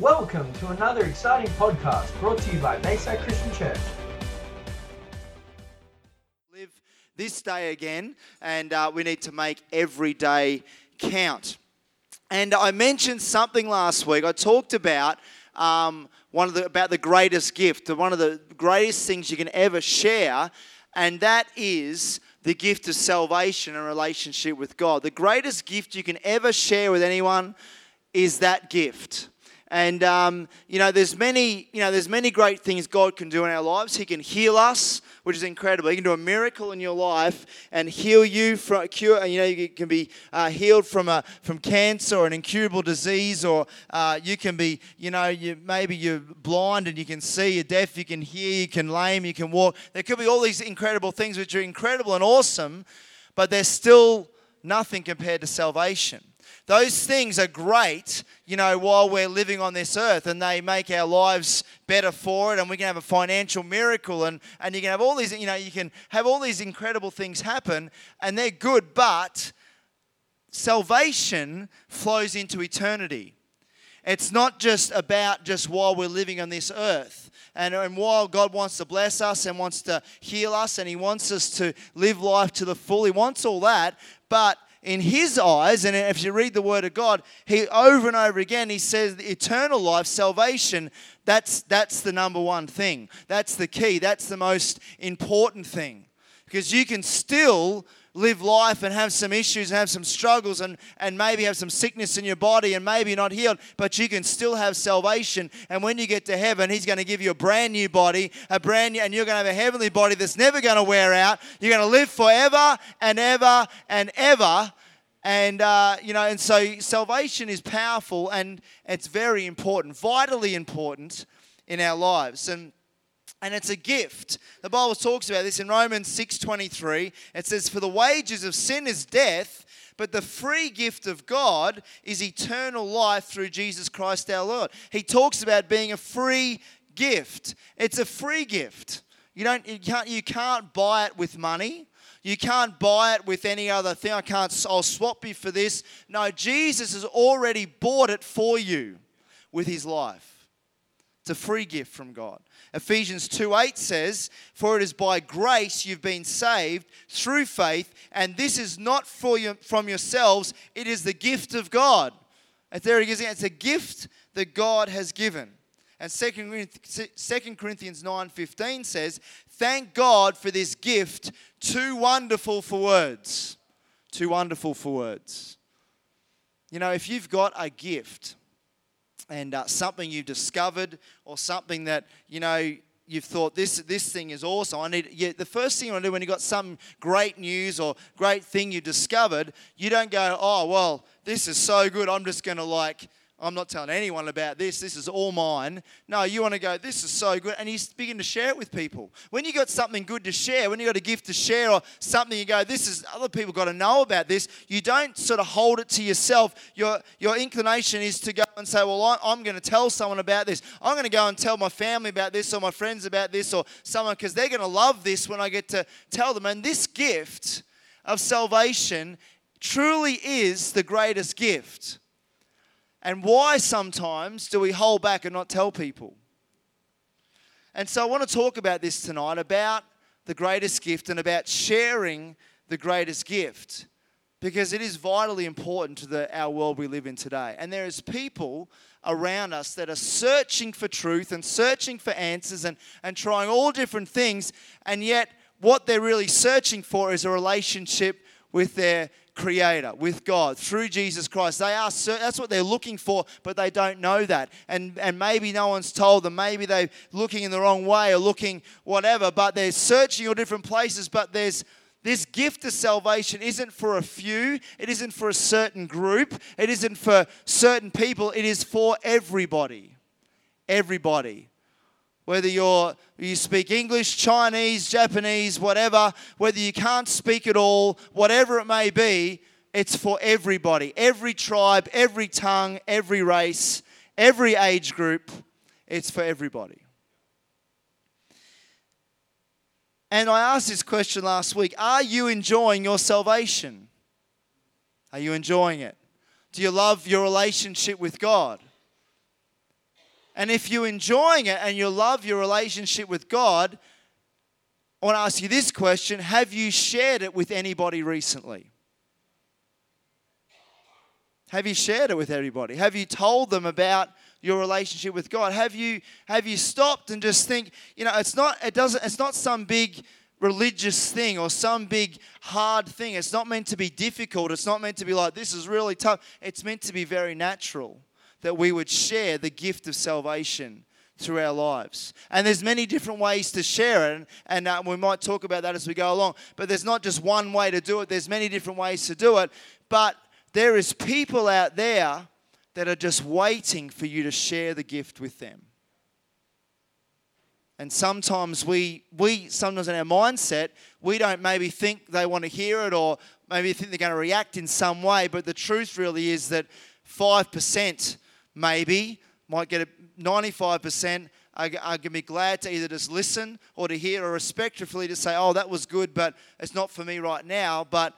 Welcome to another exciting podcast brought to you by Bayside Christian Church. live this day again, and uh, we need to make every day count. And I mentioned something last week. I talked about um, one of the about the greatest gift, one of the greatest things you can ever share, and that is the gift of salvation and relationship with God. The greatest gift you can ever share with anyone is that gift. And um, you know, there's many, you know, there's many great things God can do in our lives. He can heal us, which is incredible. He can do a miracle in your life and heal you from cure. You know, you can be uh, healed from a from cancer or an incurable disease, or uh, you can be, you know, you maybe you're blind and you can see, you're deaf, you can hear, you can lame, you can walk. There could be all these incredible things which are incredible and awesome, but they're still nothing compared to salvation. Those things are great, you know, while we're living on this earth and they make our lives better for it and we can have a financial miracle and, and you can have all these, you know, you can have all these incredible things happen and they're good, but salvation flows into eternity. It's not just about just while we're living on this earth. And, and while God wants to bless us and wants to heal us and He wants us to live life to the full, He wants all that. But in his eyes, and if you read the word of God, he over and over again he says eternal life, salvation, that's that's the number one thing. That's the key. That's the most important thing. Because you can still live life and have some issues and have some struggles and, and maybe have some sickness in your body and maybe not healed, but you can still have salvation. And when you get to heaven, He's going to give you a brand new body, a brand new, and you're going to have a heavenly body that's never going to wear out. You're going to live forever and ever and ever. And, uh, you know, and so salvation is powerful and it's very important, vitally important in our lives. And and it's a gift. The Bible talks about this in Romans 6:23. It says for the wages of sin is death, but the free gift of God is eternal life through Jesus Christ our Lord. He talks about being a free gift. It's a free gift. You don't you can't you can't buy it with money. You can't buy it with any other thing. I can't I'll swap you for this. No, Jesus has already bought it for you with his life. It's a free gift from God. Ephesians 2 8 says, For it is by grace you've been saved through faith, and this is not for you, from yourselves, it is the gift of God. And there it is. It's a gift that God has given. And 2 Corinthians 9:15 says, "Thank God for this gift, too wonderful for words." Too wonderful for words. You know, if you've got a gift, and uh, something you've discovered or something that you know you've thought this this thing is awesome. I need yeah, the first thing you want to do when you've got some great news or great thing you discovered you don't go oh well this is so good. I'm just going to like I'm not telling anyone about this. This is all mine. No, you want to go, this is so good. And you begin to share it with people. When you got something good to share, when you got a gift to share or something you go, this is, other people got to know about this, you don't sort of hold it to yourself. Your, your inclination is to go and say, well, I'm going to tell someone about this. I'm going to go and tell my family about this or my friends about this or someone because they're going to love this when I get to tell them. And this gift of salvation truly is the greatest gift and why sometimes do we hold back and not tell people? And so I want to talk about this tonight about the greatest gift and about sharing the greatest gift because it is vitally important to the, our world we live in today. And there is people around us that are searching for truth and searching for answers and, and trying all different things, and yet what they're really searching for is a relationship with their creator, with God, through Jesus Christ. They are that's what they're looking for, but they don't know that. And and maybe no one's told them, maybe they're looking in the wrong way or looking whatever, but they're searching all different places, but there's this gift of salvation isn't for a few, it isn't for a certain group, it isn't for certain people, it is for everybody. Everybody whether you're, you speak English, Chinese, Japanese, whatever, whether you can't speak at all, whatever it may be, it's for everybody. Every tribe, every tongue, every race, every age group, it's for everybody. And I asked this question last week Are you enjoying your salvation? Are you enjoying it? Do you love your relationship with God? And if you're enjoying it and you love your relationship with God, I want to ask you this question Have you shared it with anybody recently? Have you shared it with everybody? Have you told them about your relationship with God? Have you have you stopped and just think, you know, it's not it doesn't it's not some big religious thing or some big hard thing. It's not meant to be difficult. It's not meant to be like this is really tough. It's meant to be very natural that we would share the gift of salvation through our lives. And there's many different ways to share it, and, uh, we might talk about that as we go along. But there's not just one way to do it. There's many different ways to do it. But there is people out there that are just waiting for you to share the gift with them. And sometimes we, we sometimes in our mindset, we don't maybe think they want to hear it or maybe think they're going to react in some way. But the truth really is that 5% maybe might get a 95% are, going to be glad to either just listen or to hear or respectfully to say, oh, that was good, but it's not for me right now. But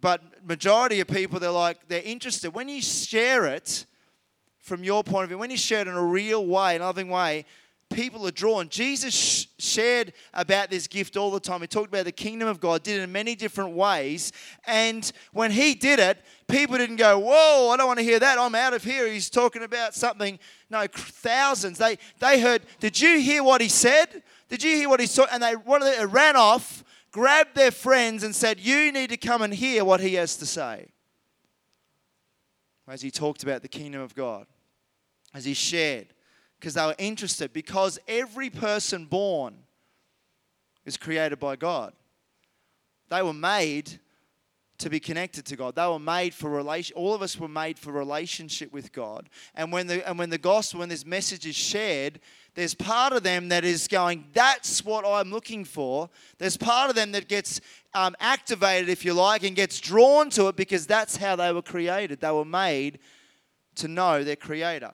but majority of people they're like they're interested when you share it from your point of view when you share it in a real way a loving way people are drawn. Jesus sh- shared about this gift all the time. He talked about the kingdom of god did it in many different ways. And when he did it people didn't go whoa i don't want to hear that. I'm out of here. He's talking about something no thousands. They they heard did you hear what he said? Did you hear what he saw? And they, they ran off grabbed their friends and said, You need to come and hear what he has to say. As he talked about the kingdom of God, as he shared, because they were interested, because every person born is created by God. They were made to be connected to God. They were made for relation. All of us were made for relationship with God. And when the and when the gospel, when this message is shared, there's part of them that is going, that's what I'm looking for. There's part of them that gets um, activated, if you like, and gets drawn to it because that's how they were created. They were made to know their Creator.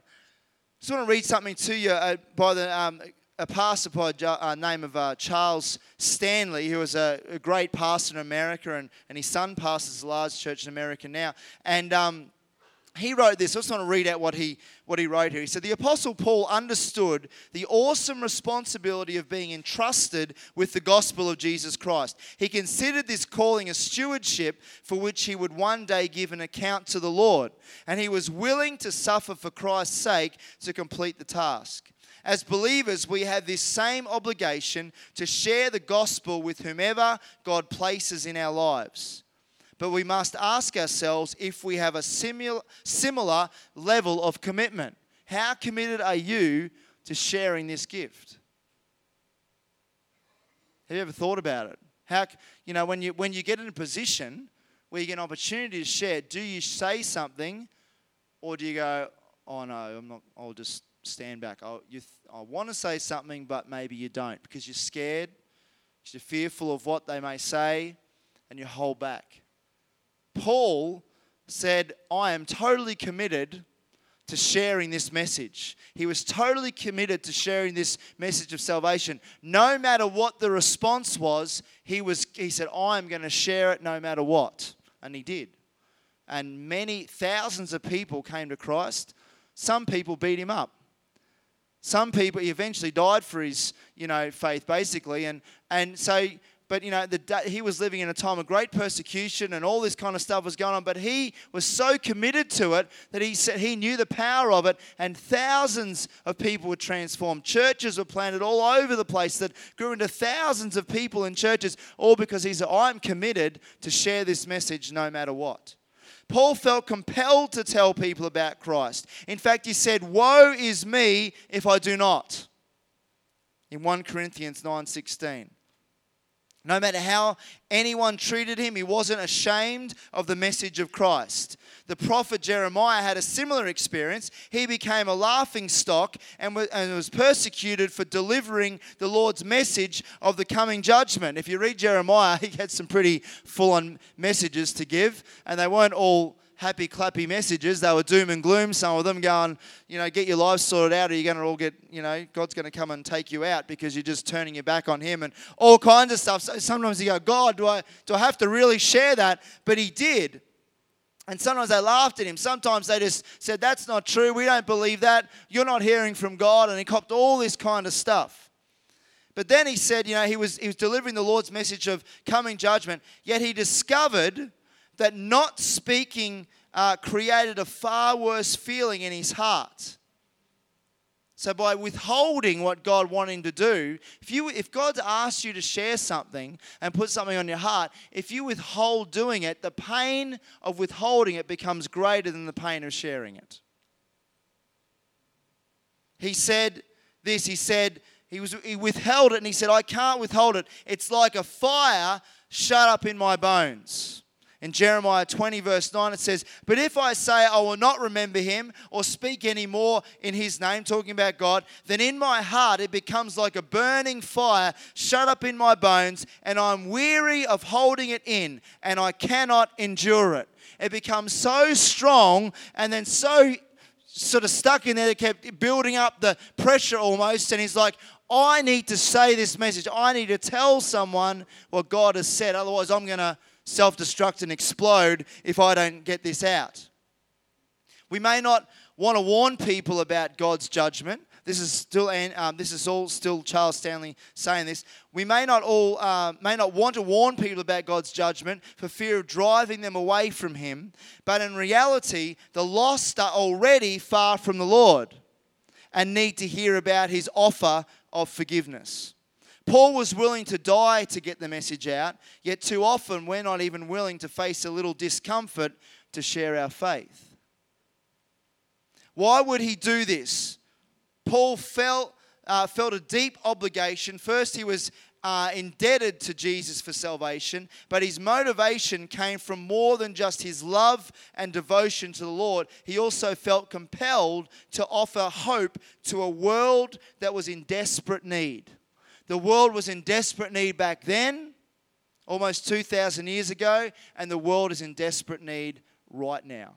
I just want to read something to you uh, by the um, a pastor by uh, name of uh, Charles Stanley, who was a, a, great pastor in America, and, and his son pastors a large church in America now. And um, he wrote this. I just want to read out what he, what he wrote here. He said, The Apostle Paul understood the awesome responsibility of being entrusted with the gospel of Jesus Christ. He considered this calling a stewardship for which he would one day give an account to the Lord. And he was willing to suffer for Christ's sake to complete the task. As believers, we have this same obligation to share the gospel with whomever God places in our lives but we must ask ourselves if we have a similar, similar level of commitment. How committed are you to sharing this gift? Have you ever thought about it? How, you know, when you, when you get in a position where you get an opportunity to share, do you say something or do you go, oh no, I'm not, I'll just stand back. I, you th- I want to say something, but maybe you don't because you're scared, you're fearful of what they may say, and you hold back. Paul said, I am totally committed to sharing this message. He was totally committed to sharing this message of salvation. No matter what the response was, he was he said, I'm going to share it no matter what. And he did. And many thousands of people came to Christ. Some people beat him up. Some people he eventually died for his, you know, faith basically. And and so but you know, the, he was living in a time of great persecution and all this kind of stuff was going on. But he was so committed to it that he said he knew the power of it, and thousands of people were transformed. Churches were planted all over the place that grew into thousands of people in churches, all because he said, I'm committed to share this message no matter what. Paul felt compelled to tell people about Christ. In fact, he said, Woe is me if I do not. In 1 Corinthians 9:16. No matter how anyone treated him, he wasn't ashamed of the message of Christ. The prophet Jeremiah had a similar experience. He became a laughing stock and was persecuted for delivering the Lord's message of the coming judgment. If you read Jeremiah, he had some pretty full on messages to give, and they weren't all happy clappy messages. They were doom and gloom, some of them going, you know, get your life sorted out or you're going to all get, you know, God's going to come and take you out because you're just turning your back on him and all kinds of stuff. So sometimes you go, God, do I, do I have to really share that? But he did. And sometimes they laughed at him. Sometimes they just said, That's not true. We don't believe that. You're not hearing from God. And he copped all this kind of stuff. But then he said, you know, he was, he was delivering the Lord's message of coming judgment, yet he discovered that not speaking uh, created a far worse feeling in his heart. So by withholding what God wanted to do, if you if God's asked you to share something and put something on your heart, if you withhold doing it, the pain of withholding it becomes greater than the pain of sharing it. He said this, he said, he was he withheld it and he said, I can't withhold it. It's like a fire shut up in my bones. In Jeremiah 20, verse 9, it says, But if I say I will not remember him or speak any more in his name, talking about God, then in my heart it becomes like a burning fire shut up in my bones, and I'm weary of holding it in, and I cannot endure it. It becomes so strong and then so sort of stuck in there, it kept building up the pressure almost. And he's like, I need to say this message. I need to tell someone what God has said. Otherwise, I'm going to self destruct and explode if I don't get this out. We may not want to warn people about God's judgment. This is still, um, this is all still Charles Stanley saying this. We may not all uh, may not want to warn people about God's judgment for fear of driving them away from Him, but in reality, the lost are already far from the Lord and need to hear about His offer of forgiveness. Paul was willing to die to get the message out, yet too often we're not even willing to face a little discomfort to share our faith. Why would he do this? Paul felt, uh, felt a deep obligation. First, he was uh, indebted to Jesus for salvation, but his motivation came from more than just his love and devotion to the Lord. He also felt compelled to offer hope to a world that was in desperate need. The world was in desperate need back then, almost 2,000 years ago, and the world is in desperate need right now.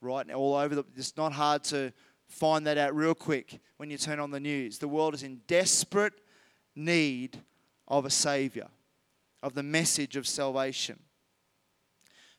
Right now, all over the. It's not hard to find that out real quick when you turn on the news. The world is in desperate need of a Savior, of the message of salvation.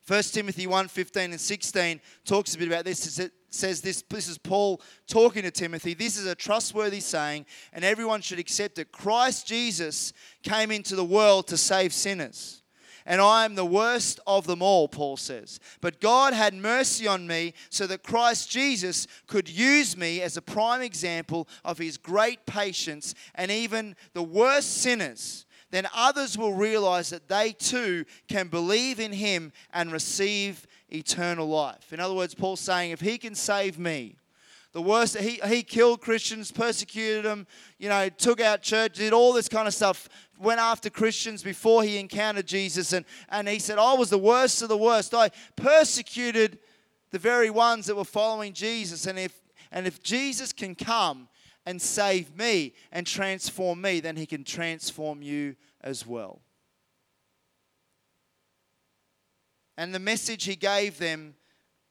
1 Timothy 1 15 and 16 talks a bit about this. It says this this is Paul talking to Timothy. This is a trustworthy saying, and everyone should accept it. Christ Jesus came into the world to save sinners. And I am the worst of them all, Paul says. But God had mercy on me so that Christ Jesus could use me as a prime example of his great patience, and even the worst sinners then others will realize that they too can believe in him and receive eternal life. In other words, Paul's saying, if he can save me, the worst, he, he killed Christians, persecuted them, you know, took out church, did all this kind of stuff, went after Christians before he encountered Jesus. And, and he said, I was the worst of the worst. I persecuted the very ones that were following Jesus. And if, and if Jesus can come and save me and transform me, then he can transform you as well. And the message he gave them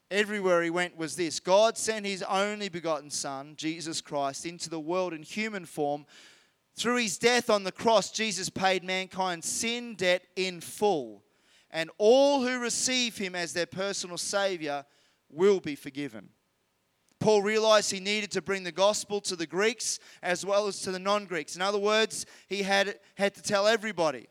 everywhere he went was this God sent his only begotten Son, Jesus Christ, into the world in human form. Through his death on the cross, Jesus paid mankind's sin debt in full. And all who receive him as their personal Savior will be forgiven. Paul realized he needed to bring the gospel to the Greeks as well as to the non Greeks. In other words, he had, had to tell everybody.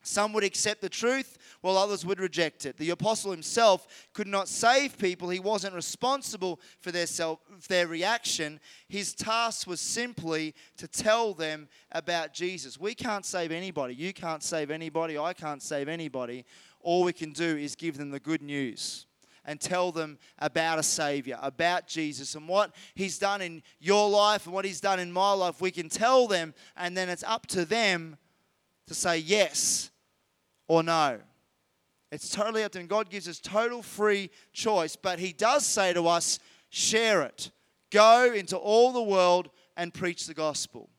Some would accept the truth, while others would reject it. The apostle himself could not save people. He wasn't responsible for their, self, their reaction. His task was simply to tell them about Jesus. We can't save anybody. You can't save anybody. I can't save anybody. All we can do is give them the good news and tell them about a Savior, about Jesus, and what He's done in your life and what He's done in my life. We can tell them, and then it's up to them to say yes or no. It's totally up to them. God gives us total free choice, but He does say to us, share it. Go into all the world and preach the gospel.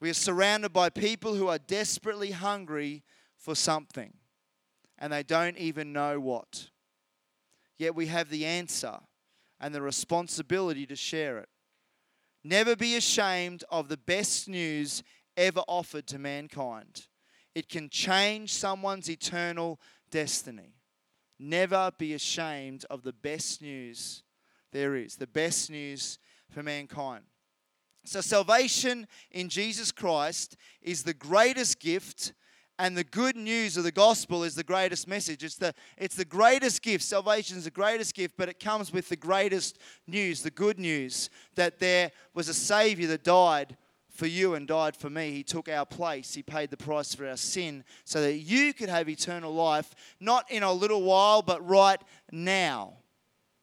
We are surrounded by people who are desperately hungry for something and they don't even know what. Yet we have the answer and the responsibility to share it. Never be ashamed of the best news ever offered to mankind. It can change someone's eternal destiny. Never be ashamed of the best news there is, the best news for mankind. So, salvation in Jesus Christ is the greatest gift, and the good news of the gospel is the greatest message. It's the, it's the greatest gift. Salvation is the greatest gift, but it comes with the greatest news, the good news that there was a Savior that died for you and died for me. He took our place. He paid the price for our sin so that you could have eternal life, not in a little while, but right now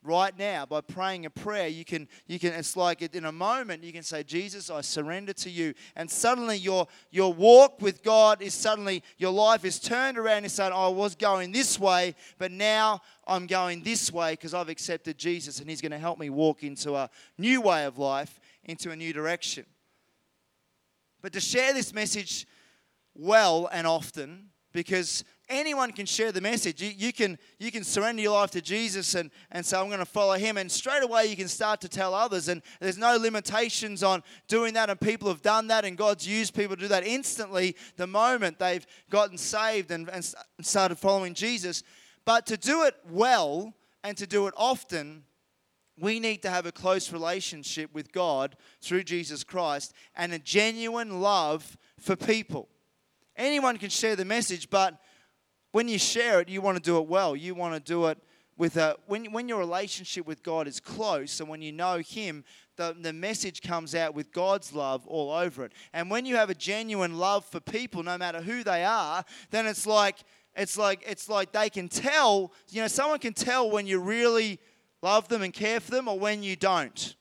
right now by praying a prayer you can you can it's like in a moment you can say jesus i surrender to you. And suddenly your your walk with god is suddenly your life is turned around and saying i was going this way but now i'm going this way because i've accepted jesus and he's going to help me walk into a new way of life into a new direction. But to share this message well and often because anyone can share the message. You, you, can, you can surrender your life to Jesus and, and say, I'm going to follow him. And straight away, you can start to tell others. And there's no limitations on doing that. And people have done that. And God's used people to do that instantly the moment they've gotten saved and, and started following Jesus. But to do it well and to do it often, we need to have a close relationship with God through Jesus Christ and a genuine love for people. Anyone can share the message, but when you share it, you want to do it well. You want to do it with a when when your relationship with God is close and when you know Him, the, the message comes out with God's love all over it. And when you have a genuine love for people, no matter who they are, then it's like it's like it's like they can tell, you know, someone can tell when you really love them and care for them or when you don't.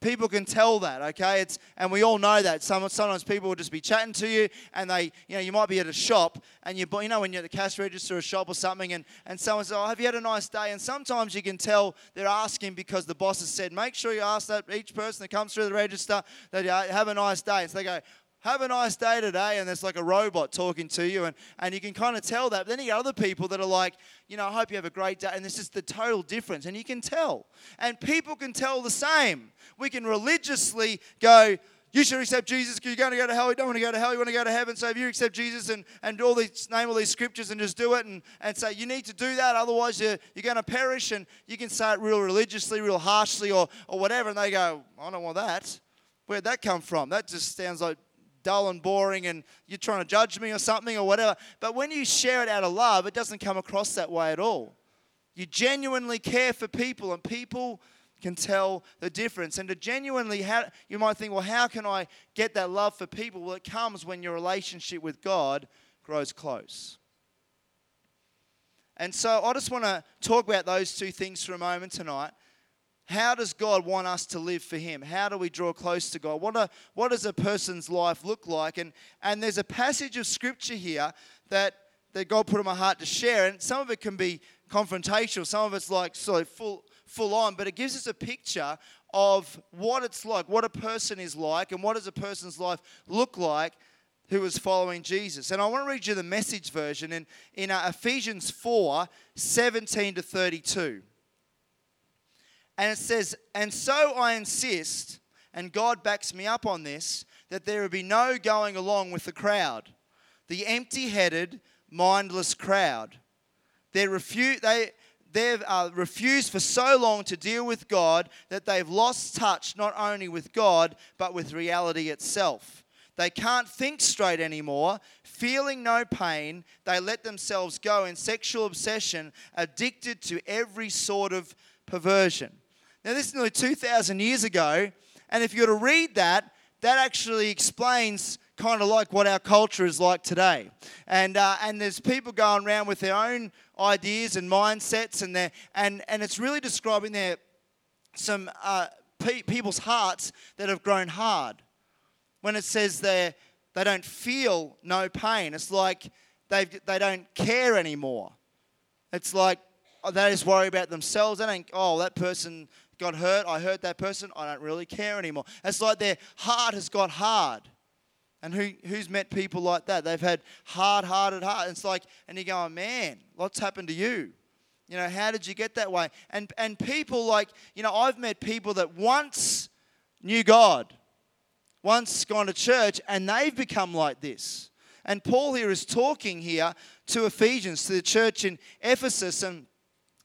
People can tell that, okay? It's and we all know that. Some, sometimes people will just be chatting to you, and they, you know, you might be at a shop, and you, you know, when you're at the cash register or a shop or something, and, and someone says, "Oh, have you had a nice day?" And sometimes you can tell they're asking because the boss has said, "Make sure you ask that each person that comes through the register that you have a nice day." So they go, have a nice day today and there's like a robot talking to you and, and you can kind of tell that but then you get other people that are like you know i hope you have a great day and this is the total difference and you can tell and people can tell the same we can religiously go you should accept Jesus because you're going to go to hell. You don't want to go to hell. You want to go to heaven. So if you accept Jesus and, and all these, name all these scriptures and just do it and, and say you need to do that, otherwise you're, you're going to perish. And you can say it real religiously, real harshly, or, or whatever. And they go, I don't want that. Where'd that come from? That just sounds like dull and boring and you're trying to judge me or something or whatever. But when you share it out of love, it doesn't come across that way at all. You genuinely care for people and people can tell the difference. And to genuinely, how, you might think, well, how can I get that love for people? Well, it comes when your relationship with God grows close. And so I just want to talk about those two things for a moment tonight. How does God want us to live for Him? How do we draw close to God? What, what does a person's life look like? And, and there's a passage of Scripture here that, that God put in my heart to share. And some of it can be confrontational, some of it's like of full, full on, but it gives us a picture of what it's like, what a person is like, and what does a person's life look like who is following Jesus. And I want to read you the message version in, in uh, Ephesians 4 17 to 32. And it says, And so I insist, and God backs me up on this, that there will be no going along with the crowd, the empty headed, mindless crowd. They refuse, they, they've uh, refused for so long to deal with God that they've lost touch not only with God, but with reality itself. They can't think straight anymore. Feeling no pain, they let themselves go in sexual obsession, addicted to every sort of perversion. Now, this is nearly 2,000 years ago, and if you were to read that, that actually explains kind of like what our culture is like today. And, uh, and there's people going around with their own ideas and mindsets, and, and, and it's really describing their, some uh, pe- people's hearts that have grown hard. When it says they they don't feel no pain, it's like they they don't care anymore. It's like oh, they just worry about themselves. They don't, oh, that person got hurt, I hurt that person, I don't really care anymore. It's like their heart has got hard. And who, who's met people like that? They've had hard hearted heart. It's like, and you're going, oh, man, what's happened to you? You know, how did you get that way? And, and people like, you know, I've met people that once knew God, once gone to church, and they've become like this. And Paul here is talking here to Ephesians, to the church in Ephesus, and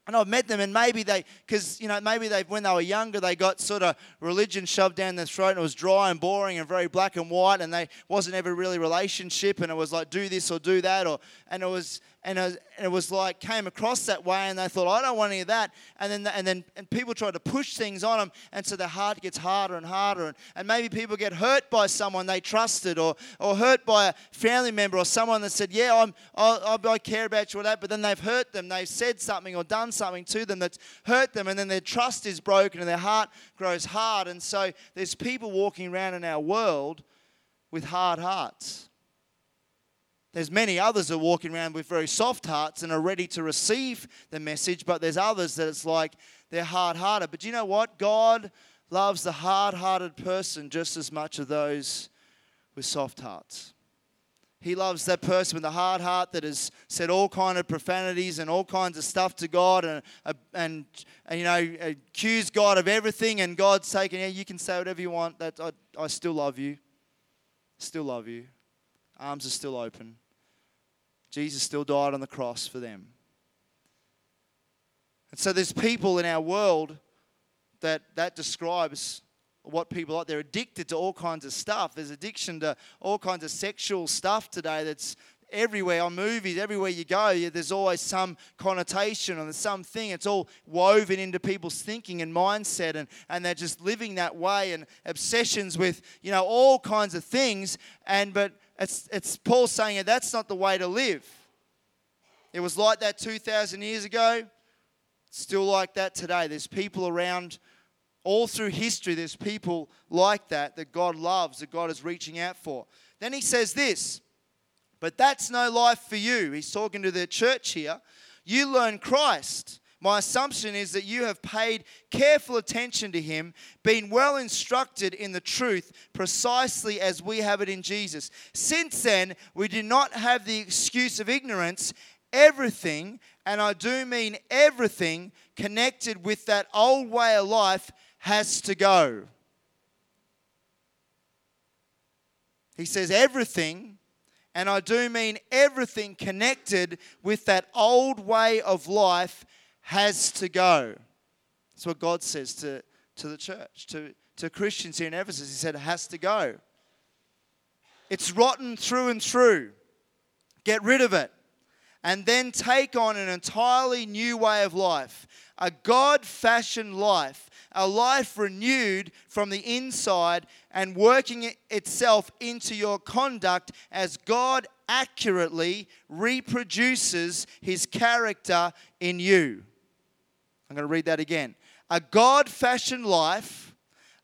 and I've met them, and maybe they, because you know, maybe they, when they were younger, they got sort of religion shoved down their throat, and it was dry and boring and very black and white, and they wasn't ever really relationship, and it was like do this or do that, or and it was and it was like came across that way and they thought i don't want any of that. And then and then and people try to push things on them and so their heart gets harder and harder. And, and maybe people get hurt by someone they trusted or or hurt by a family member or someone that said yeah i'm i, I care about you or that but then they've hurt them. They've said something or done something to them that's hurt them and then their trust is broken and their heart grows hard. And so there's people walking around in our world with hard hearts there's many others that are walking around with very soft hearts and are ready to receive the message, but there's others that it's like they're hard hearted. But do you know what? God loves the hard hearted person just as much as those with soft hearts. He loves that person with a hard heart that has said all kind of profanities and all kinds of stuff to God and, uh, and, and you know accused God of everything and God's taken yeah you can say whatever you want that I, I still love you still love you arms are still open Jesus still died on the cross for them. And so there's people in our world that that describes what people are. They're addicted to all kinds of stuff. There's addiction to all kinds of sexual stuff today that's everywhere on movies, everywhere you go, there's always some connotation and something. It's all woven into people's thinking and mindset, and, and they're just living that way and obsessions with, you know, all kinds of things. And but it's, it's Paul saying that that's not the way to live. It was like that 2,000 years ago, still like that today. There's people around all through history, there's people like that that God loves, that God is reaching out for. Then he says this, but that's no life for you. He's talking to the church here. You learn Christ my assumption is that you have paid careful attention to him, been well instructed in the truth precisely as we have it in Jesus. Since then, we do not have the excuse of ignorance. Everything, and I do mean everything, connected with that old way of life has to go. He says, everything, and I do mean everything connected with that old way of life has to go. That's what God says to, to the church, to, to Christians here in Ephesus. He said it has to go. It's rotten through and through. Get rid of it. And then take on an entirely new way of life, a God fashioned life, a life renewed from the inside and working itself into your conduct as God accurately reproduces his character in you. I'm going to read that again. A God fashioned life,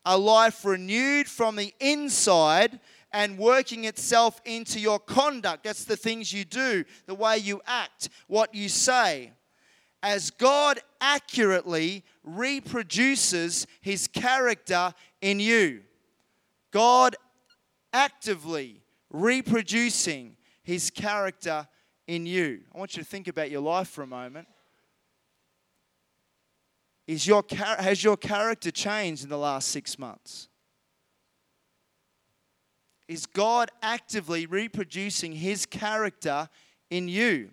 a life renewed from the inside and working itself into your conduct. That's the things you do, the way you act, what you say. As God accurately reproduces his character in you. God actively reproducing his character in you. I want you to think about your life for a moment. Is your, has your character changed in the last six months? Is God actively reproducing His character in you?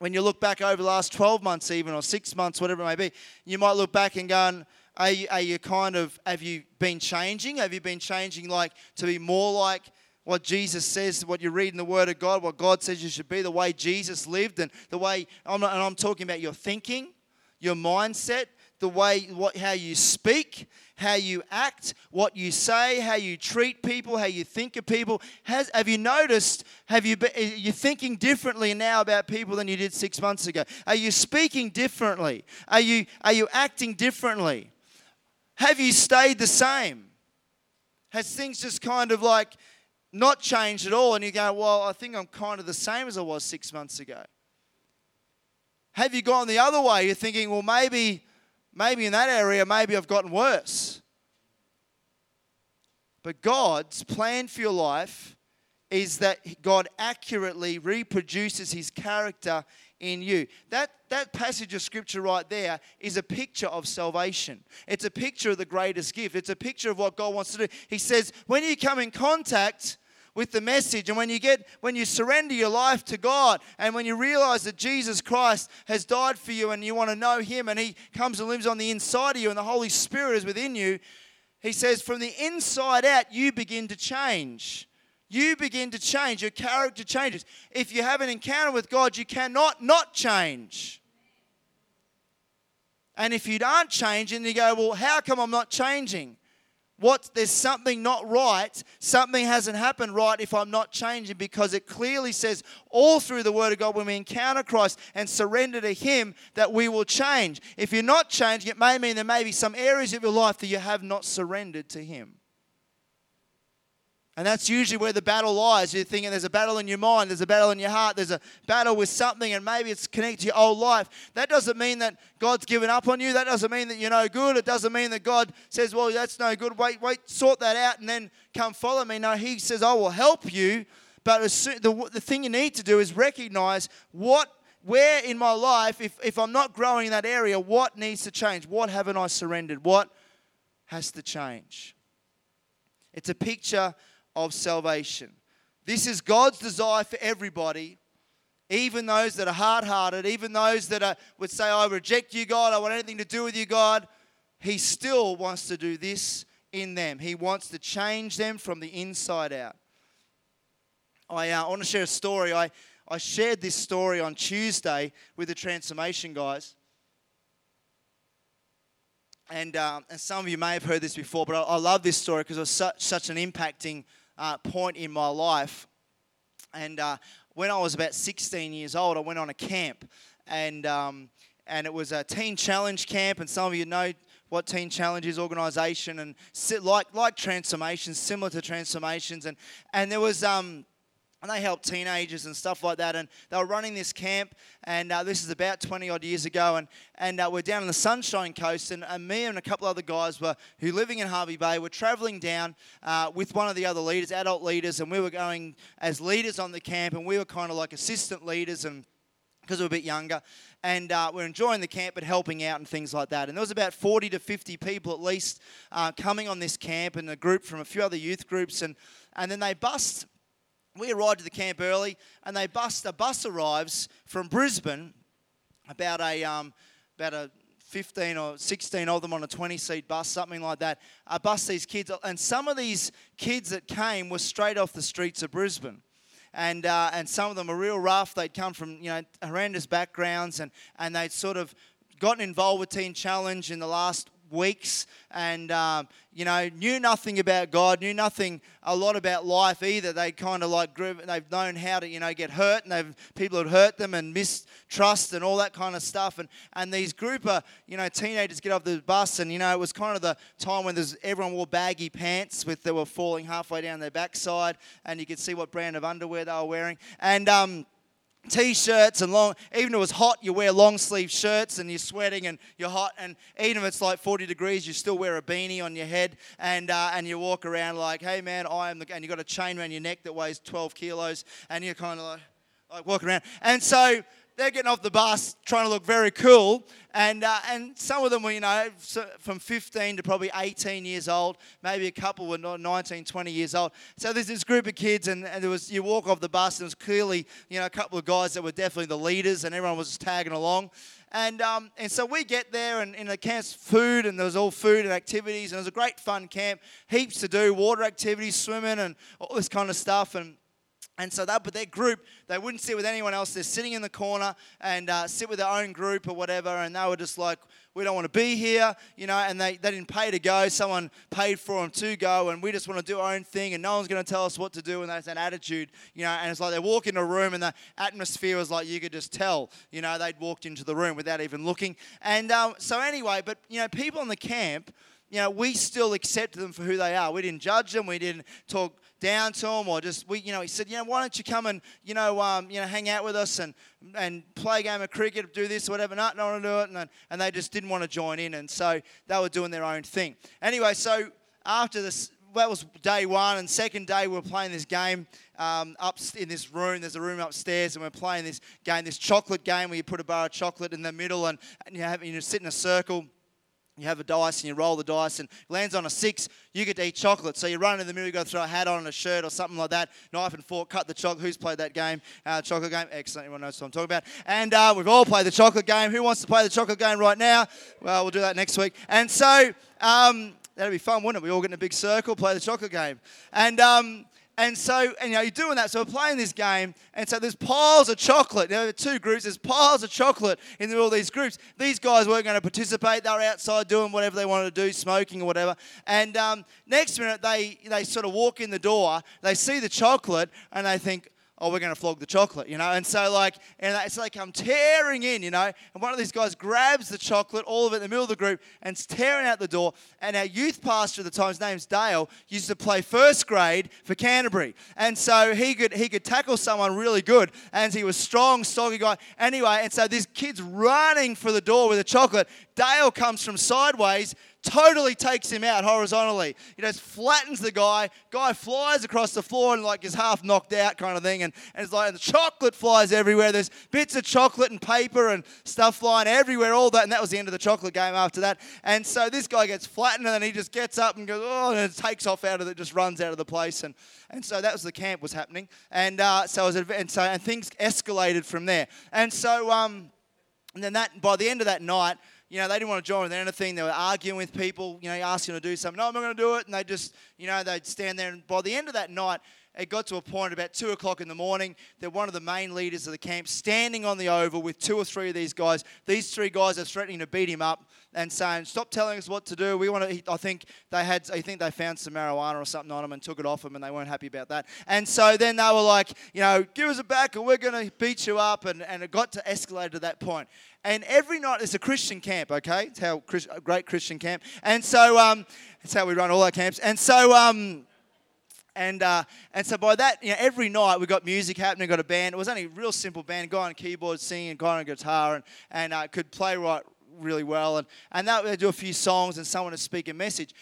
When you look back over the last 12 months, even, or six months, whatever it may be, you might look back and go, are you, are you kind of, have you been changing? Have you been changing like to be more like what Jesus says, what you read in the Word of God, what God says you should be, the way Jesus lived, and the way, and I'm talking about your thinking, your mindset, the way what how you speak, how you act, what you say, how you treat people, how you think of people. Has, have you noticed? Have you been, are you thinking differently now about people than you did six months ago? Are you speaking differently? Are you are you acting differently? Have you stayed the same? Has things just kind of like not changed at all? And you go, well, I think I'm kind of the same as I was six months ago. Have you gone the other way? You're thinking, well, maybe maybe in that area, maybe I've gotten worse. But God's plan for your life is that God accurately reproduces his character in you. That, that passage of scripture right there is a picture of salvation. It's a picture of the greatest gift. It's a picture of what God wants to do. He says, when you come in contact with the message. And when you get when you surrender your life to God and when you realize that Jesus Christ has died for you and you want to know him and he comes and lives on the inside of you and the Holy Spirit is within you he says from the inside out you begin to change. You begin to change. Your character changes. If you have an encounter with God you cannot not change. And if you aren't changing, you go, well, how come I'm not changing? What there's something not right, something hasn't happened right if I'm not changing because it clearly says all through the Word of God when we encounter Christ and surrender to Him that we will change. If you're not changing, it may mean there may be some areas of your life that you have not surrendered to Him. And that's usually where the battle lies. You're thinking there's a battle in your mind, there's a battle in your heart, there's a battle with something, and maybe it's connected to your old life. That doesn't mean that God's given up on you. That doesn't mean that you're no good. It doesn't mean that God says, well, that's no good. Wait, wait, sort that out and then come follow me. No, He says, I will help you. But the, the thing you need to do is recognize what where in my life, if, if I'm not growing in that area, what needs to change? What haven't I surrendered? What has to change? It's a picture of salvation. This is God's desire for everybody, even those that are hard hearted, even those that are, would say, I reject you, God, I want anything to do with you, God. He still wants to do this in them. He wants to change them from the inside out. I, uh, I want to share a story. I, I shared this story on Tuesday with the transformation guys. And, um, and some of you may have heard this before, but I, I love this story because it was such, such an impacting uh, point in my life. And uh, when I was about 16 years old, I went on a camp, and um, and it was a teen challenge camp. And some of you know what Teen Challenge is organisation, and like like transformations, similar to transformations. And and there was um, and they helped teenagers and stuff like that. And they were running this camp, and uh, this is about 20 odd years ago. And, and uh, we're down on the Sunshine Coast, and, and, me and a couple other guys were who living in Hervey Bay were traveling down uh, with one of the other leaders, adult leaders, and we were going as leaders on the camp, and we were kind of like assistant leaders and because we were a bit younger, and uh, we're enjoying the camp but helping out and things like that. And there was about 40 to 50 people at least uh, coming on this camp, and a group from a few other youth groups, and and then they bust we arrived at the camp early, and they bust a bus arrives from Brisbane, about a um, about a 15 or 16 of them on a 20 seat bus, something like that. I bus these kids, and some of these kids that came were straight off the streets of Brisbane. And, uh, and some of them are real rough. They'd come from you know horrendous backgrounds, and, and they'd sort of gotten involved with Teen Challenge in the last weeks and, um, you know, knew nothing about God, knew nothing a lot about life either. They kind of like grew, they've known how to, you know, get hurt and they've, people had hurt them and mistrust and all that kind of stuff. And, and these group of, you know, teenagers get off the bus and, you know, it was kind of the time when there's, everyone wore baggy pants with, they were falling halfway down their backside and you could see what brand of underwear they were wearing. And, um, t-shirts and long even if it was hot you wear long sleeve shirts and you're sweating and you're hot. And even if it's like 40 degrees you still wear a beanie on your head and uh, and you walk around like hey man i am the and you got a chain around your neck that weighs 12 kilos and you're kind of like like walking around. And so they're getting off the bus trying to look very cool. And, uh, and some of them were, you know, from 15 to probably 18 years old. Maybe a couple were 19, 20 years old. So there's this group of kids, and, and there was you walk off the bus, and it was clearly, you know, a couple of guys that were definitely the leaders, and everyone was just tagging along. And, um, and so we get there, and in the camp's food, and there was all food and activities, and it was a great fun camp. Heaps to do, water activities, swimming, and all this kind of stuff. And and so that, but their group, they wouldn't sit with anyone else. They're sitting in the corner and uh, sit with their own group or whatever. And they were just like, we don't want to be here, you know. And they, they didn't pay to go. Someone paid for them to go, and we just want to do our own thing. And no one's going to tell us what to do. And that's an attitude, you know. And it's like they walk in a room, and the atmosphere was like you could just tell, you know, they'd walked into the room without even looking. And um, so anyway, but you know, people in the camp you know, we still accepted them for who they are. We didn't judge them. We didn't talk down to him or just we, you know, he said, you know, why don't you come and you know, um, you know, hang out with us and and play a game of cricket, do this or whatever. No, don't want to do it, and and they just didn't want to join in, and so they were doing their own thing. Anyway, so after this. That was day one, and second day we were playing this game um, up in this room. There's a room upstairs, and we're playing this game, this chocolate game where you put a bar of chocolate in the middle, and, and you have you sit in a circle you have a dice and you roll the dice and lands on a six, you get to eat chocolate. So you run in the middle, you got to throw a hat on and a shirt or something like that. Knife and fork, cut the chocolate. Who's played that game? Uh, chocolate game. Excellent. Everyone knows what I'm talking about. And uh, we've all played the chocolate game. Who wants to play the chocolate game right now? Well, we'll do that next week. And so um, that'll be fun, wouldn't it? We all get in a big circle, play the chocolate game. And um, and so, and you know, you're doing that. So we're playing this game, and so there's piles of chocolate. There are two groups. There's piles of chocolate in all these groups. These guys weren't going to participate. They were outside doing whatever they wanted to do, smoking or whatever. And um, next minute, they they sort of walk in the door. They see the chocolate, and they think, oh, we're going to flog the chocolate, you know? And so, like, and it's like I'm tearing in, you know? And one of these guys grabs the chocolate, all of it in the middle of the group, and it's tearing out the door. And our youth pastor at the time, his name's Dale, used to play first grade for Canterbury. And so he could, he could tackle someone really good. And he was strong, stocky guy. Anyway, and so this kid's running for the door with the chocolate. Dale comes from sideways, totally takes him out horizontally. He just flattens the guy. Guy flies across the floor and like is half knocked out kind of thing. And, and it's like and the chocolate flies everywhere. There's bits of chocolate and paper and stuff flying everywhere, all that. And that was the end of the chocolate game after that. And so this guy gets flattened and then he just gets up and goes, oh, and it takes off out of it, just runs out of the place. And, and so that was the camp was happening. And uh, so, was, and so and things escalated from there. And so, um, and then that by the end of that night, you know, they didn't want to join with anything. They were arguing with people, you know, asking them to do something. No, I'm not going to do it. And they just, you know, they'd stand there. And by the end of that night, it got to a point about two o'clock in the morning that one of the main leaders of the camp standing on the oval with two or three of these guys. These three guys are threatening to beat him up and saying, "Stop telling us what to do. We want to." I think they had. I think they found some marijuana or something on them and took it off them, and they weren't happy about that. And so then they were like, you know, give us it back, or we're going to beat you up. And, and it got to escalate to that point. And every night it's a Christian camp, okay? It's how a great Christian camp. And so um, that's how we run all our camps. And so. Um, and, uh, and so by that, you know, every night we got music happening, got a band. It was only a real simple band, guy on keyboard singing, guy on guitar, and, and uh, could play right really well. And, and that would do a few songs and someone would speak a message.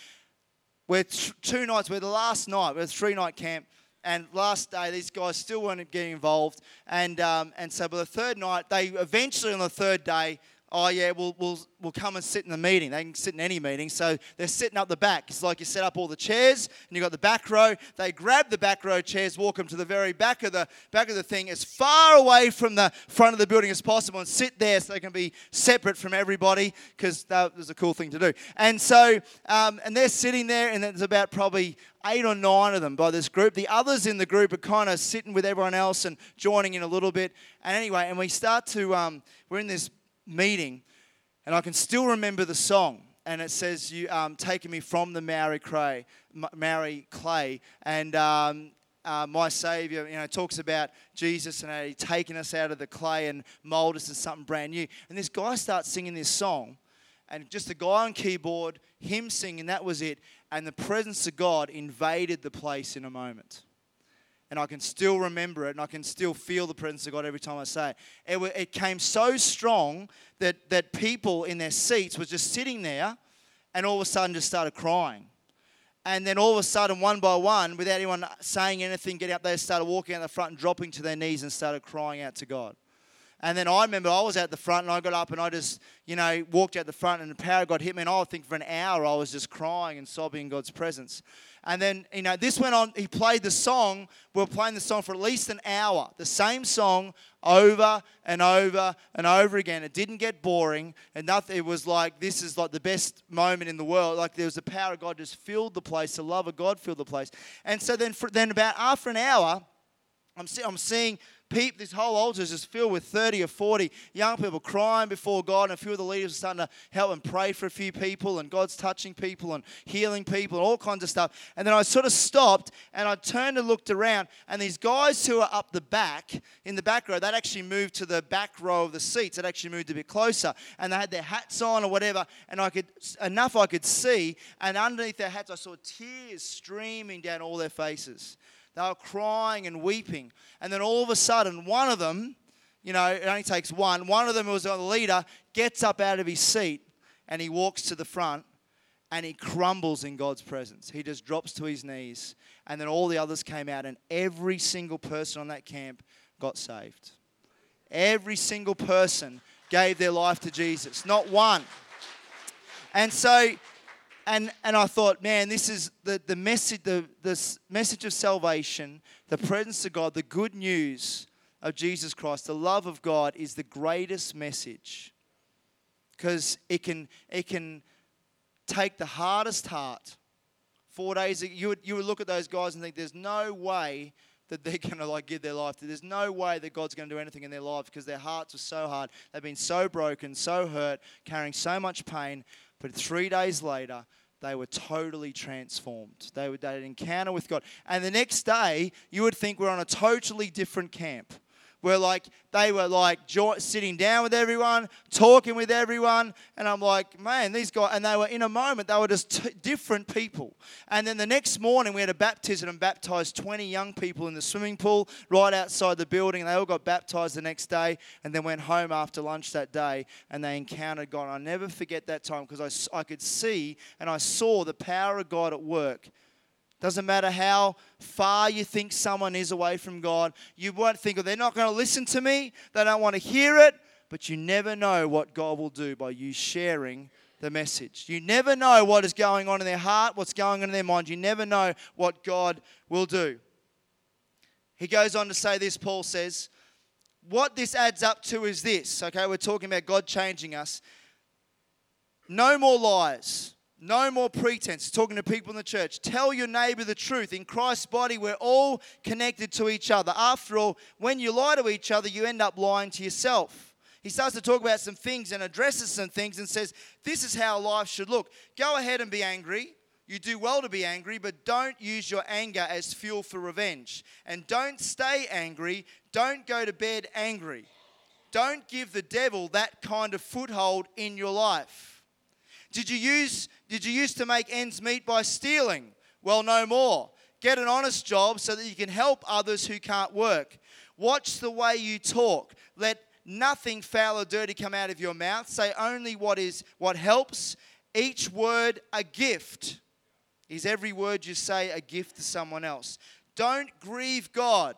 We're t- two nights, we're the last night, we're a three night camp. And last day, these guys still weren't getting involved. And, um, and so by the third night, they eventually on the third day, oh yeah, we'll, we'll, we'll come and sit in the meeting. They can sit in any meeting. So they're sitting up the back. It's like you set up all the chairs and you've got the back row. They grab the back row chairs, walk them to the very back of the back of the thing, as far away from the front of the building as possible and sit there so they can be separate from everybody because that was a cool thing to do. And so, um, and they're sitting there and there's about probably eight or nine of them by this group. The others in the group are kind of sitting with everyone else and joining in a little bit. And anyway, and we start to, um, we're in this meeting, and I can still remember the song. And it says, "You um, me from the miry clay, miry clay, and um, uh, my Savior, you know, talks about Jesus and how He taken us out of the clay and molded us into something brand new. And this guy starts singing this song, and just the guy on keyboard, him singing, that was it. And the presence of God invaded the place in a moment and I can still remember it, and I can still feel the presence of God every time I say it. It, it came so strong that, that people in their seats were just sitting there and all of a sudden just started crying. And then all of a sudden, one by one, without anyone saying anything, getting up they started walking out the front and dropping to their knees and started crying out to God. And then I remember I was at the front and I got up and I just, you know, walked out the front and the power of God hit me. And I think for an hour I was just crying and sobbing in God's presence. And then, you know, this went on. He played the song. We were playing the song for at least an hour. The same song over and over and over again. It didn't get boring. And nothing, it was like, this is like the best moment in the world. Like there was the power of God just filled the place. The love of God filled the place. And so then, for, then about after an hour, I'm, see, I'm seeing people, this whole altar is just filled with 30 or 40 young people crying before God, and a few of the leaders are starting to help and pray for a few people, and God's touching people and healing people and all kinds of stuff. And then I sort of stopped and I turned and looked around, and these guys who are up the back, in the back row, they'd actually moved to the back row of the seats. They'd actually moved a bit closer, and they had their hats on or whatever, and I could, enough I could see, and underneath their hats, I saw tears streaming down all their faces. They were crying and weeping. And then all of a sudden, one of them, you know, it only takes one, one of them who was the leader, gets up out of his seat and he walks to the front and he crumbles in God's presence. He just drops to his knees. And then all the others came out, and every single person on that camp got saved. Every single person gave their life to Jesus. Not one. And so, and and I thought, man, this is the, the message, the this message of salvation, the presence of God, the good news of Jesus Christ, the love of God is the greatest message. Because it can it can take the hardest heart. Four days, you would, you would look at those guys and think, there's no way that they're going to like give their life to. There's no way that God's going to do anything in their life because their hearts are so hard. They've been so broken, so hurt, carrying so much pain. But three days later, they were totally transformed. They, they had an encounter with God. And the next day, you would think we're on a totally different camp were like they were like sitting down with everyone, talking with everyone, and I'm like, man, these guys, and they were in a moment, they were just t- different people. And then the next morning, we had a baptism and baptized 20 young people in the swimming pool right outside the building. They all got baptized the next day, and then went home after lunch that day, and they encountered God. I'll never forget that time because I, I could see and I saw the power of God at work doesn't matter how far you think someone is away from God. You won't think, oh, they're not going to listen to me. They don't want to hear it. But you never know what God will do by you sharing the message. You never know what is going on in their heart, what's going on in their mind. You never know what God will do. He goes on to say this, Paul says, what this adds up to is this, okay? We're talking about God changing us. No more lies. No more pretense. Talking to people in the church. Tell your neighbor the truth. In Christ's body, we're all connected to each other. After all, when you lie to each other, you end up lying to yourself. He starts to talk about some things and addresses some things and says, This is how life should look. Go ahead and be angry. You do well to be angry, but don't use your anger as fuel for revenge. And don't stay angry. Don't go to bed angry. Don't give the devil that kind of foothold in your life. Did you use did you used to make ends meet by stealing? Well, no more. Get an honest job so that you can help others who can't work. Watch the way you talk. Let nothing foul or dirty come out of your mouth. Say only what is what helps. Each word a gift. Is every word you say a gift to someone else? Don't grieve God.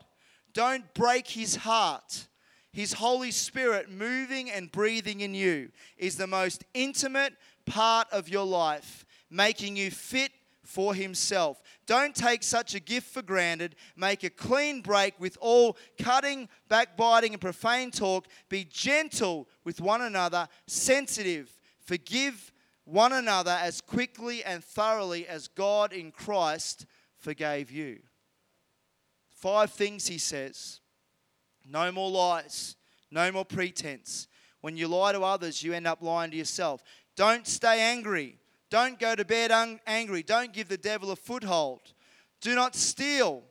Don't break his heart. His Holy Spirit moving and breathing in you is the most intimate, part of your life, making you fit for Himself. Don't take such a gift for granted. Make a clean break with all cutting, backbiting, and profane talk. Be gentle with one another, sensitive. Forgive one another as quickly and thoroughly as God in Christ forgave you. Five things He says no more lies, no more pretense. When you lie to others, you end up lying to yourself. Don't stay angry. Don't go to bed un- angry. Don't give the devil a foothold. Do not steal.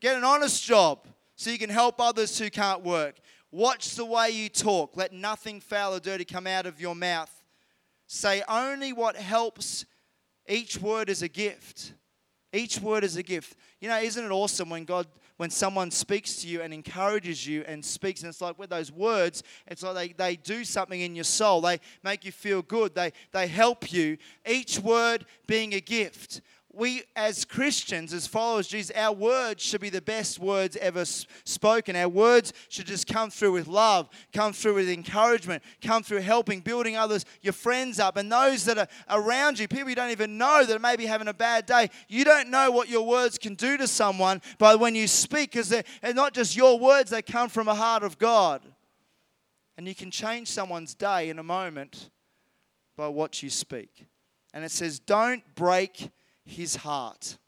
Get an honest job so you can help others who can't work. Watch the way you talk. Let nothing foul or dirty come out of your mouth. Say only what helps. Each word is a gift. Each word is a gift. You know, isn't it awesome when God when someone speaks to you and encourages you and speaks, and it's like with those words, it's like they, they do something in your soul. They make you feel good. They, they help you. Each word being a gift we as Christians, as followers of Jesus, our words should be the best words ever spoken. Our words should just come through with love, come through with encouragement, come through helping, building others, your friends up, and those that are around you, people you don't even know that are maybe having a bad day. You don't know what your words can do to someone, but when you speak, because they're not just your words, they come from a heart of God. And you can change someone's day in a moment by what you speak. And it says, don't break his heart.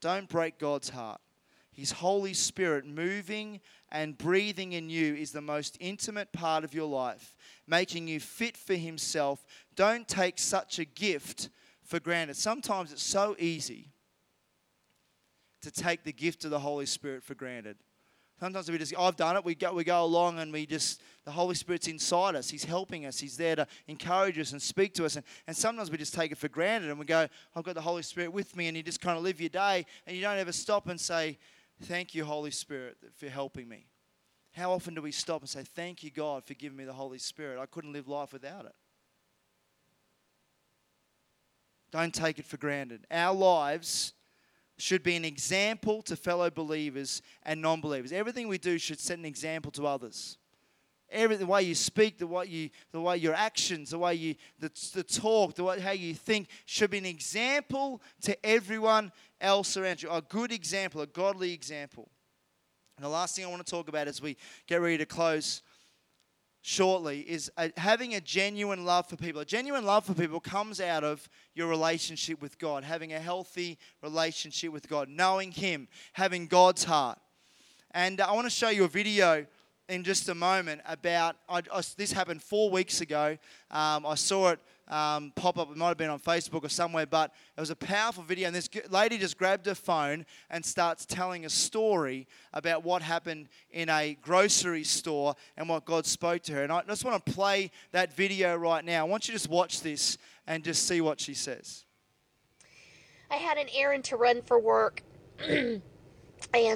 Don't break God's heart. His Holy Spirit moving and breathing in you is the most intimate part of your life, making you fit for Himself. Don't take such a gift for granted. Sometimes it's so easy to take the gift of the Holy Spirit for granted. Sometimes we just, I've done it. We go, we go along and we just, the Holy Spirit's inside us. He's helping us. He's there to encourage us and speak to us. And, and sometimes we just take it for granted and we go, I've got the Holy Spirit with me. And you just kind of live your day and you don't ever stop and say, Thank you, Holy Spirit, for helping me. How often do we stop and say, Thank you, God, for giving me the Holy Spirit? I couldn't live life without it. Don't take it for granted. Our lives should be an example to fellow believers and non believers. Everything we do should set an example to others. every the way you speak, the way you, the way your actions, the way you, the, the talk, the way how you think should be an example to everyone else around you. A good example, a godly example. And the last thing I want to talk about as we get ready to close shortly is a, having a genuine love for people. A genuine love for people comes out of your relationship with God, having a healthy relationship with God, knowing Him, having God's heart. And I want to show you a video in just a moment about I, I, this happened four weeks ago. Um, I saw it um, pop up. It might have been on Facebook or somewhere, but it was a powerful video. And this lady just grabbed her phone and starts telling a story about what happened in a grocery store and what God spoke to her. And I just want to play that video right now. I want you to just watch this and just see what she says. I had an errand to run for work. and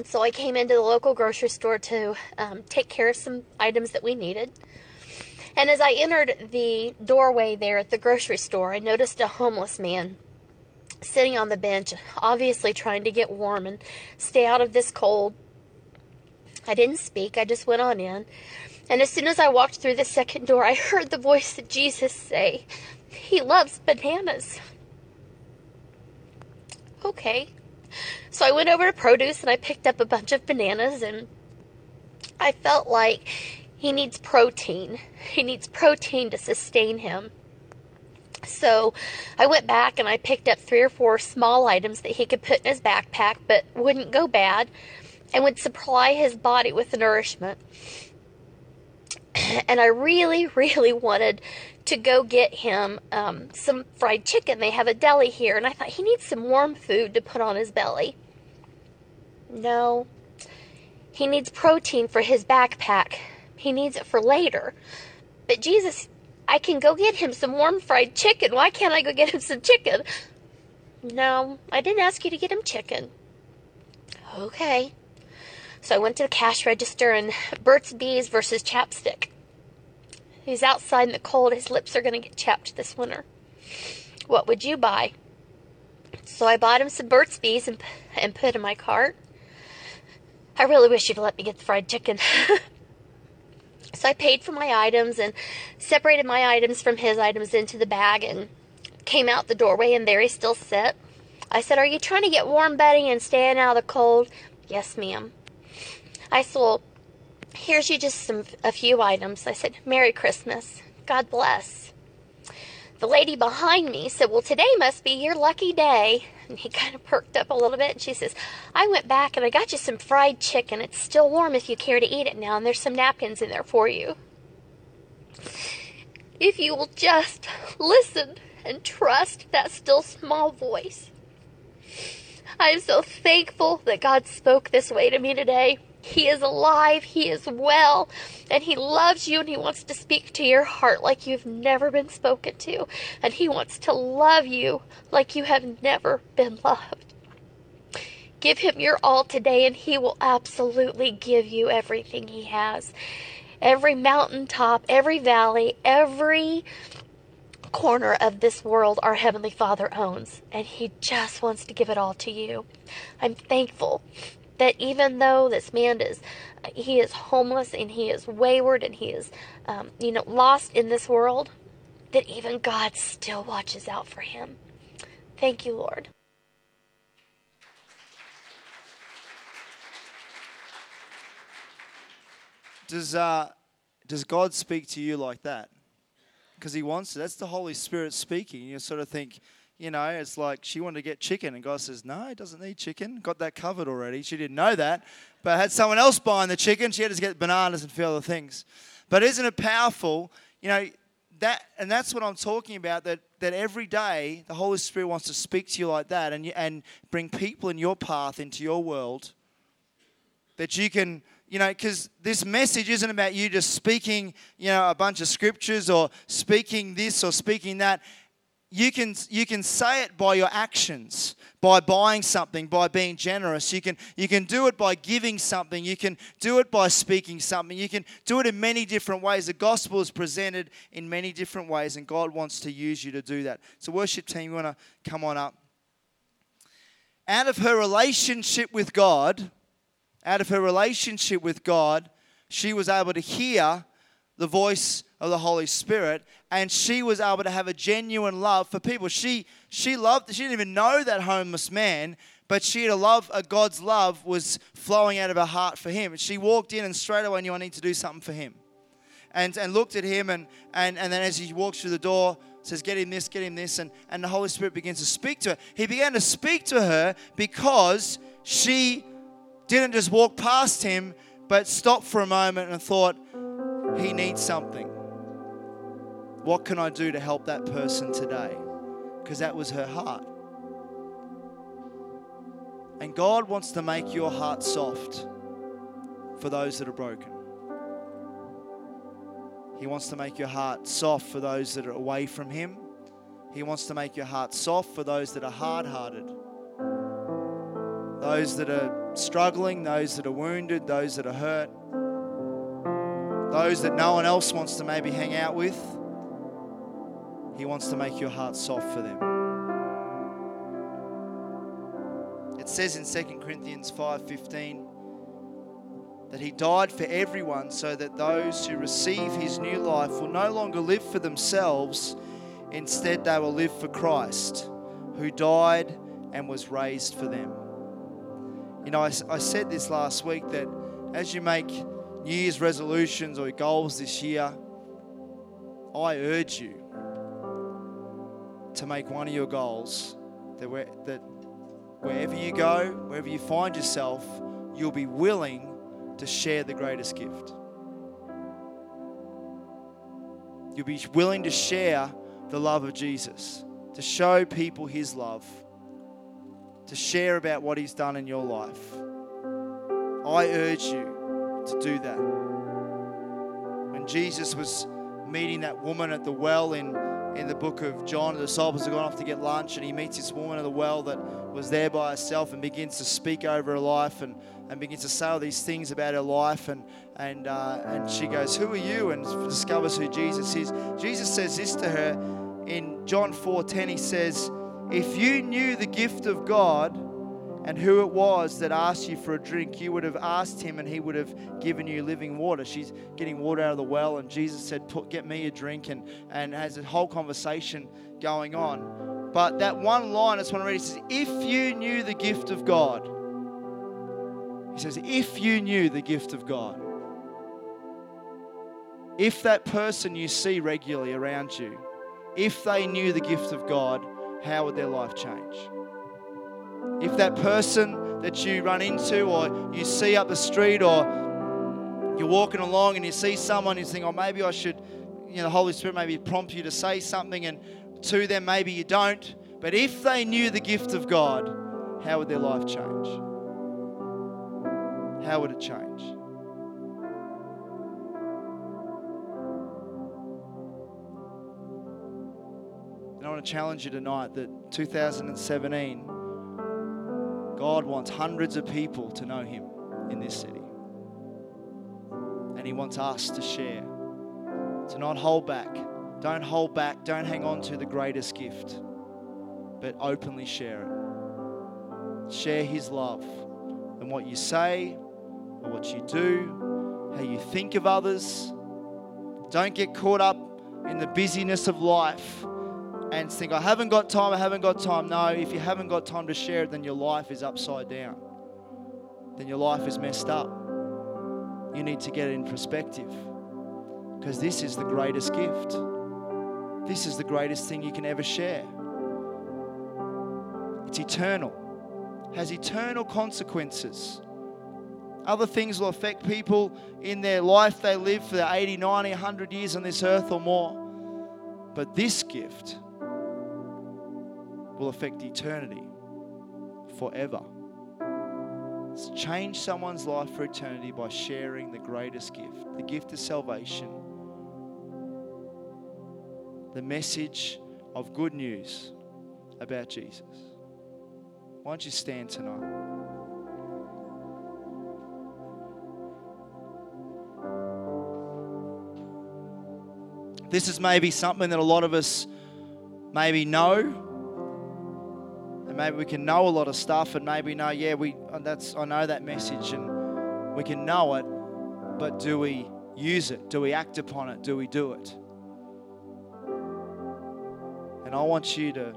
so I came into the local grocery store to um, take care of some items that we needed. And as I entered the doorway there at the grocery store, I noticed a homeless man sitting on the bench, obviously trying to get warm and stay out of this cold. I didn't speak, I just went on in. And as soon as I walked through the second door, I heard the voice of Jesus say, He loves bananas. Okay. So I went over to produce and I picked up a bunch of bananas and I felt like he needs protein. He needs protein to sustain him. So I went back and I picked up three or four small items that he could put in his backpack but wouldn't go bad and would supply his body with nourishment. And I really, really wanted to go get him um, some fried chicken. They have a deli here, and I thought he needs some warm food to put on his belly. No, he needs protein for his backpack. He needs it for later. But Jesus, I can go get him some warm fried chicken. Why can't I go get him some chicken? No, I didn't ask you to get him chicken. Okay. So I went to the cash register and Burt's Bees versus chapstick. He's outside in the cold. His lips are going to get chapped this winter. What would you buy? So I bought him some Burt's Bees and, and put in my cart. I really wish you'd let me get the fried chicken. So I paid for my items and separated my items from his items into the bag and came out the doorway, and there he still sat. I said, Are you trying to get warm, Betty, and staying out of the cold? Yes, ma'am. I said, Well, here's you just some a few items. I said, Merry Christmas. God bless. The lady behind me said, Well, today must be your lucky day. And he kind of perked up a little bit. And she says, I went back and I got you some fried chicken. It's still warm if you care to eat it now. And there's some napkins in there for you. If you will just listen and trust that still small voice. I am so thankful that God spoke this way to me today. He is alive, He is well, and He loves you and He wants to speak to your heart like you've never been spoken to. And He wants to love you like you have never been loved. Give Him your all today, and He will absolutely give you everything He has. Every mountaintop, every valley, every corner of this world our Heavenly Father owns, and He just wants to give it all to you. I'm thankful that even though this man is he is homeless and he is wayward and he is um, you know lost in this world that even god still watches out for him. Thank you lord. Does uh does god speak to you like that? Because he wants to. That's the holy spirit speaking. You sort of think you know, it's like she wanted to get chicken, and God says, No, he doesn't need chicken. Got that covered already. She didn't know that, but had someone else buying the chicken. She had to get bananas and a few other things. But isn't it powerful? You know, that, and that's what I'm talking about. That that every day the Holy Spirit wants to speak to you like that, and and bring people in your path into your world. That you can you know, because this message isn't about you just speaking, you know, a bunch of scriptures or speaking this or speaking that you can you can say it by your actions by buying something by being generous. You can you can do it by giving something. You can do it by speaking something. You can do it in many different ways. The gospel is presented in many different ways and god wants to use you to do that. So worship team you want to come on up. Out of her relationship with god out of her relationship with god she was able to hear the voice of the Holy Spirit, and she was able to have a genuine love for people. She she loved. She didn't even know that homeless man, but she had a love. A God's love was flowing out of her heart for him. She walked in and straight away knew I need to do something for him, and and looked at him and and and then as he walks through the door. Says, get him this, get him this, and, and the Holy Spirit begins to speak to her. He began to speak to her because she didn't just walk past him, but stopped for a moment and thought, he needs something. What can I do to help that person today? Because that was her heart. And God wants to make your heart soft for those that are broken. He wants to make your heart soft for those that are away from Him. He wants to make your heart soft for those that are hard hearted, those that are struggling, those that are wounded, those that are hurt, those that no one else wants to maybe hang out with. He wants to make your heart soft for them. It says in 2 Corinthians 5:15 that he died for everyone so that those who receive his new life will no longer live for themselves, instead they will live for Christ, who died and was raised for them. You know, I, I said this last week that as you make New Year's resolutions or goals this year, I urge you to make one of your goals that, where, that wherever you go, wherever you find yourself, you'll be willing to share the greatest gift. You'll be willing to share the love of Jesus, to show people his love, to share about what he's done in your life. I urge you to do that. When Jesus was meeting that woman at the well in in the book of John, the disciples have gone off to get lunch, and he meets this woman at the well that was there by herself and begins to speak over her life and, and begins to say all these things about her life. And, and, uh, and she goes, Who are you? and discovers who Jesus is. Jesus says this to her in John 4:10. He says, If you knew the gift of God, and who it was that asked you for a drink, you would have asked him and he would have given you living water. She's getting water out of the well, and Jesus said, Get me a drink, and, and has a whole conversation going on. But that one line, I just want to read, it says, If you knew the gift of God, he says, If you knew the gift of God, if that person you see regularly around you, if they knew the gift of God, how would their life change? If that person that you run into or you see up the street or you're walking along and you see someone you think, oh, maybe I should, you know, the Holy Spirit maybe prompt you to say something and to them maybe you don't. But if they knew the gift of God, how would their life change? How would it change? And I want to challenge you tonight that 2017 God wants hundreds of people to know Him in this city. And He wants us to share, to not hold back. Don't hold back. Don't hang on to the greatest gift, but openly share it. Share His love and what you say, or what you do, how you think of others. Don't get caught up in the busyness of life and think, I haven't got time, I haven't got time. No, if you haven't got time to share it, then your life is upside down. Then your life is messed up. You need to get it in perspective because this is the greatest gift. This is the greatest thing you can ever share. It's eternal, has eternal consequences. Other things will affect people in their life they live for 80, 90, 100 years on this earth or more. But this gift, will affect eternity forever. It's change someone's life for eternity by sharing the greatest gift, the gift of salvation, the message of good news about Jesus. Why don't you stand tonight? This is maybe something that a lot of us maybe know maybe we can know a lot of stuff and maybe know, yeah, we uh, that's I know that message and we can know it, but do we use it? Do we act upon it? Do we do it? And I want you to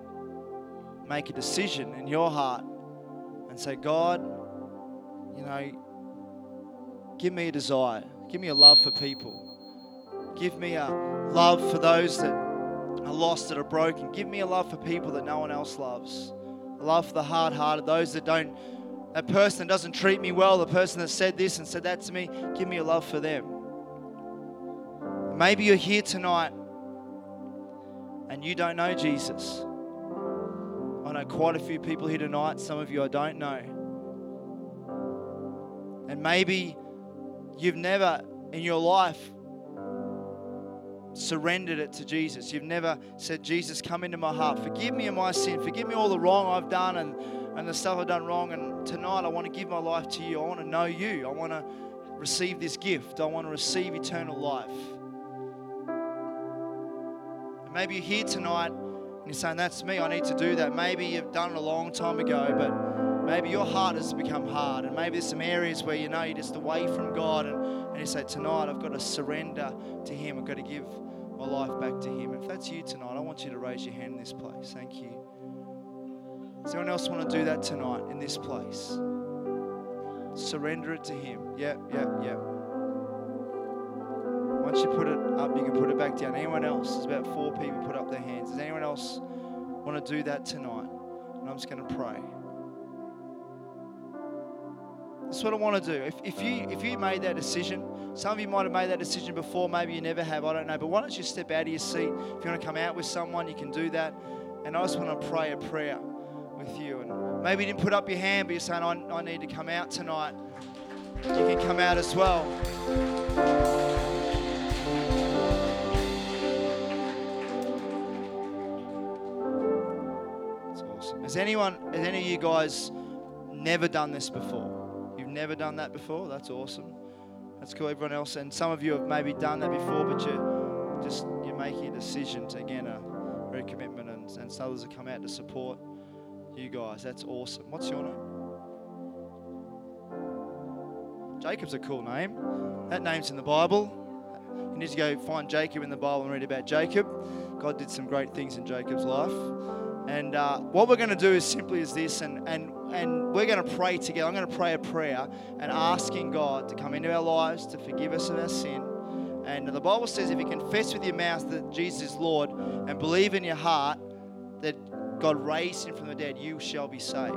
make a decision in your heart and say, God, you know, give me a desire, give me a love for people, give me a love for those that are lost, that are broken, give me a love for people that no one else loves, love for the hard hearted, those that don't, that person doesn't treat me well, the person that said this and said that to me, give me a love for them. Maybe you're here tonight and you don't know Jesus. I know quite a few people here tonight, some of you I don't know. And maybe you've never in your life surrendered it to Jesus. You've never said, Jesus, come into my heart. Forgive me of my sin. Forgive me all the wrong I've done and, and the stuff I've done wrong. And tonight I want to give my life to you. I want to know you. I want to receive this gift. I want to receive eternal life. And maybe you're here tonight and you're saying, That's me. I need to do that. Maybe you've done it a long time ago, but maybe your heart has become hard. And maybe there's some areas where you know you're just away from God. And, and you say, Tonight I've got to surrender to Him. I've got to give my life back to Him. If that's you tonight, I want you to raise your hand in this place. Thank you. Does anyone else want to do that tonight in this place? Surrender it to Him. Yep, yep, yep. Once you put it up, you can put it back down. Anyone else? There's about four people put up their hands. Does anyone else want to do that tonight? And I'm just going to pray. That's what I want to do. If, if you if you made that decision, some of you might have made that decision before, maybe you never have, I don't know. But why don't you step out of your seat? If you want to come out with someone, you can do that. And I just want to pray a prayer with you. And maybe you didn't put up your hand, but you're saying, I, I need to come out tonight. You can come out as well. That's awesome. Has anyone, has any of you guys never done this before? Never done that before? That's awesome. That's cool. Everyone else, and some of you have maybe done that before, but you're just you're making a decision to again a recommitment, and, and others have come out to support you guys. That's awesome. What's your name? Jacob's a cool name. That name's in the Bible. You need to go find Jacob in the Bible and read about Jacob. God did some great things in Jacob's life. And uh, what we're going to do is simply is this, and, and, and we're going to pray together. I'm going to pray a prayer and asking God to come into our lives, to forgive us of our sin. And the Bible says if you confess with your mouth that Jesus is Lord and believe in your heart that God raised him from the dead, you shall be saved.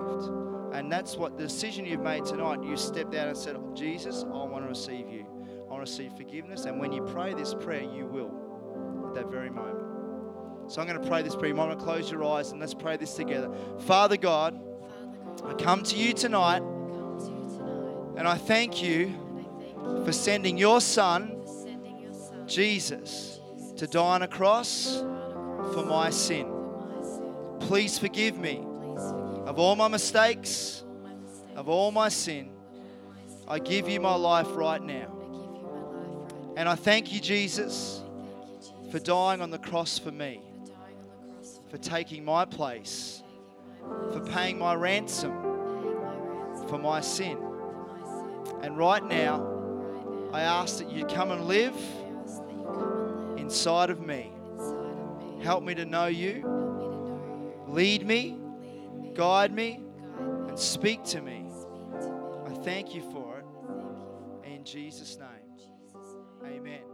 And that's what the decision you've made tonight. You stepped out and said, Jesus, I want to receive you. I want to receive forgiveness. And when you pray this prayer, you will at that very moment. So I'm going to pray this prayer. You might want to close your eyes and let's pray this together. Father God, I come to you tonight and I thank you for sending your son, Jesus, to die on a cross for my sin. Please forgive me of all my mistakes, of all my sin. I give you my life right now. And I thank you, Jesus, for dying on the cross for me, for taking my place, for paying my ransom for my sin. And right now, I ask that you come and live inside of me. Help me to know you. Lead me, guide me, and speak to me. I thank you for it. In Jesus' name. Amen.